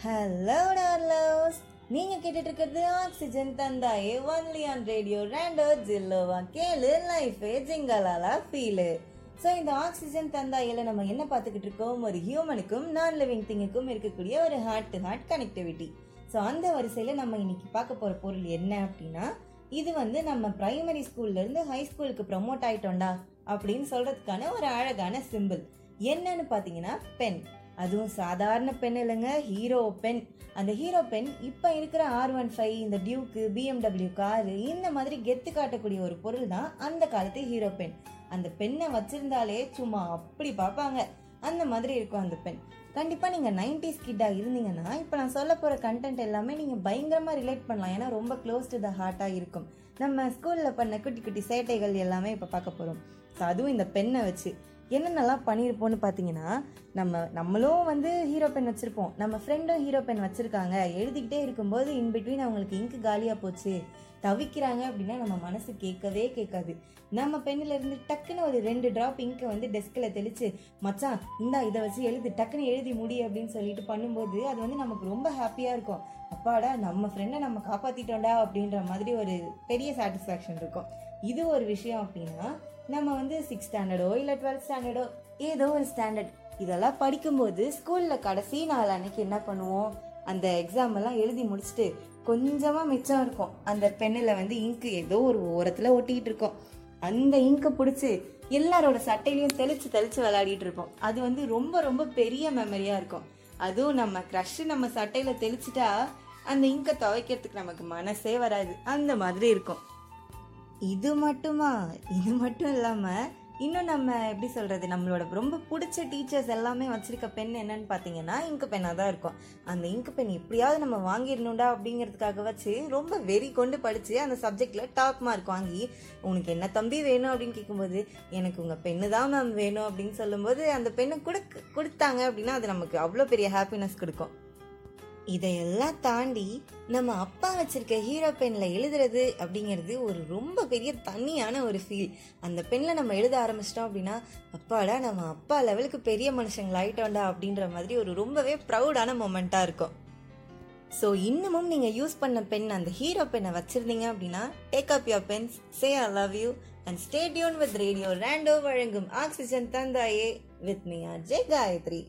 Hello டார்லோஸ் நீங்க கேட்டுட்டு இருக்கிறது ஆக்சிஜன் தந்தாயே ஒன்லி ஆன் ரேடியோ ரேண்டோ ஜில்லோவா கேளு லைஃபே ஜிங்கலாலா ஃபீலு ஸோ இந்த ஆக்சிஜன் தந்தாயில் நம்ம என்ன பார்த்துக்கிட்டு இருக்கோம்? ஒரு ஹியூமனுக்கும் நான் லிவிங் திங்குக்கும் இருக்கக்கூடிய ஒரு heart to heart connectivity so அந்த வரிசையில் நம்ம இன்னைக்கு பார்க்க போகிற பொருள் என்ன அப்படின்னா இது வந்து நம்ம பிரைமரி ஸ்கூல்லேருந்து ஹை ஸ்கூலுக்கு ப்ரமோட் ஆயிட்டோம்டா அப்படின்னு சொல்கிறதுக்கான ஒரு அழகான சிம்பிள் என்னன்னு பார்த்தீங்கன்னா பென் அதுவும் சாதாரண பென் இல்லைங்க ஹீரோ பென் அந்த ஹீரோ பென் இப்போ இருக்கிற ஆர் ஒன் ஃபைவ் இந்த டியூக்கு பிஎம்டபிள்யூ காரு இந்த மாதிரி கெத்து காட்டக்கூடிய ஒரு பொருள் தான் அந்த காலத்து ஹீரோ பென் அந்த பெண்ணை வச்சிருந்தாலே சும்மா அப்படி பார்ப்பாங்க. அந்த மாதிரி இருக்கும் அந்த பென் கண்டிப்பாக நீங்கள் நைன்டிஸ் கிட்டாக இருந்தீங்கன்னா இப்போ நான் சொல்ல போகிற கண்டென்ட் எல்லாமே நீங்கள் பயங்கரமாக ரிலேட் பண்ணலாம். ஏன்னா ரொம்ப க்ளோஸ் டு த ஹார்ட்டாக இருக்கும். நம்ம ஸ்கூலில் பண்ண குட்டி குட்டி சேட்டைகள் எல்லாமே இப்போ பார்க்க போகிறோம் ஸோ அதுவும் இந்த பெண்ணை வச்சு. என்னென்னலாம் பண்ணியிருப்போம்னு பார்த்தீங்கன்னா நம்ம நம்மளும் வந்து ஹீரோ பென் வச்சுருப்போம். நம்ம ஃப்ரெண்டும் ஹீரோ பென் வச்சுருக்காங்க. எழுதிக்கிட்டே இருக்கும்போது இன் பிட்வீன் அவங்களுக்கு இங்கு காலியாக போச்சு. தவிக்கிறாங்க அப்படின்னா நம்ம மனசு கேட்கவே கேட்காது. நம்ம பெண்ணிலிருந்து டக்குன்னு ஒரு ரெண்டு ட்ராப் இங்கை வந்து டெஸ்கில் தெளித்து மச்சான் இந்தா இதை வச்சு எழுது டக்குன்னு எழுதி முடி அப்படின்னு சொல்லிட்டு பண்ணும்போது அது வந்து நமக்கு ரொம்ப ஹாப்பியாக இருக்கும். அப்பாடா நம்ம ஃப்ரெண்டை நம்ம காப்பாற்றிட்டோம்டா அப்படின்ற மாதிரி ஒரு பெரிய சாட்டிஸ்ஃபேக்ஷன் இருக்கும். இது ஒரு விஷயம் அப்படின்னா நம்ம வந்து சிக்ஸ் ஸ்டாண்டர்டோ இல்லை டுவெல்த் ஸ்டாண்டர்டோ ஏதோ ஒரு ஸ்டாண்டர்ட் இதெல்லாம் படிக்கும்போது ஸ்கூலில் கடைசி நாள் அன்னைக்கு என்ன பண்ணுவோம்? அந்த எக்ஸாம் எல்லாம் எழுதி முடிச்சுட்டு கொஞ்சமாக மிச்சம் இருக்கும். அந்த பெண்ணில் வந்து இங்கு ஏதோ ஒரு ஓரத்தில் ஒட்டிக்கிட்டு இருக்கோம். அந்த இங்கை பிடிச்சி எல்லாரோட சட்டையிலையும் தெளிச்சு தெளிச்சு விளையாடிட்டு இருப்போம். அது வந்து ரொம்ப ரொம்ப பெரிய மெமரியாக இருக்கும். அதுவும் நம்ம க்ரஷ் நம்ம சட்டையில் தெளிச்சிட்டா அந்த இங்கை துவைக்கிறதுக்கு நமக்கு மனசே வராது. அந்த மாதிரி இருக்கும். இது மட்டுமா? இது மட்டும் இல்லாமல் இன்னும் நம்ம எப்படி சொல்கிறது நம்மளோட ரொம்ப பிடிச்ச டீச்சர்ஸ் எல்லாமே வச்சுருக்க பென் என்னன்னு பார்த்தீங்கன்னா இங்கு பென்னாக தான் இருக்கும். அந்த இங்கு பென் எப்படியாவது நம்ம வாங்கிடணும்டா அப்படிங்கிறதுக்காக வச்சு ரொம்ப வெறி கொண்டு படித்து அந்த சப்ஜெக்டில் டாப் மார்க் வாங்கி உனக்கு என்ன தம்பி வேணும்? அப்படின்னு கேட்கும்போது எனக்கு உங்கள் பெண்ணு தான் மேம் வேணும். அப்படின்னு சொல்லும்போது அந்த பெண்ணை கொடுக்க கொடுத்தாங்க அப்படின்னா அது நமக்கு அவ்வளோ பெரிய ஹாப்பினஸ் கொடுக்கும். இதையெல்லாம் தாண்டி நம்ம அப்பா வச்சிருக்க ஹீரோ பெனில் எழுதுறது அப்படிங்கிறது ஒரு ரொம்ப பெரிய தனியான ஒரு ஃபீல் அந்த பெண்ணில் நம்ம எழுத ஆரம்பிச்சிட்டோம் அப்படின்னா அப்பாடா நம்ம அப்பா லெவலுக்கு பெரிய மனுஷங்களாயிட்டோம்டா அப்படின்ற மாதிரி ஒரு ரொம்பவே ப்ரௌடான மொமெண்ட்டாக இருக்கும். ஸோ இன்னமும் நீங்கள் யூஸ் பண்ண பென் அந்த ஹீரோ பென்னை வச்சுருந்தீங்க அப்படின்னா take up your pens say I love you and stay tuned with radio Rando வழங்கும் ஆக்சிஜன் தந்தாயே வித் மியா ஜே காயத்ரி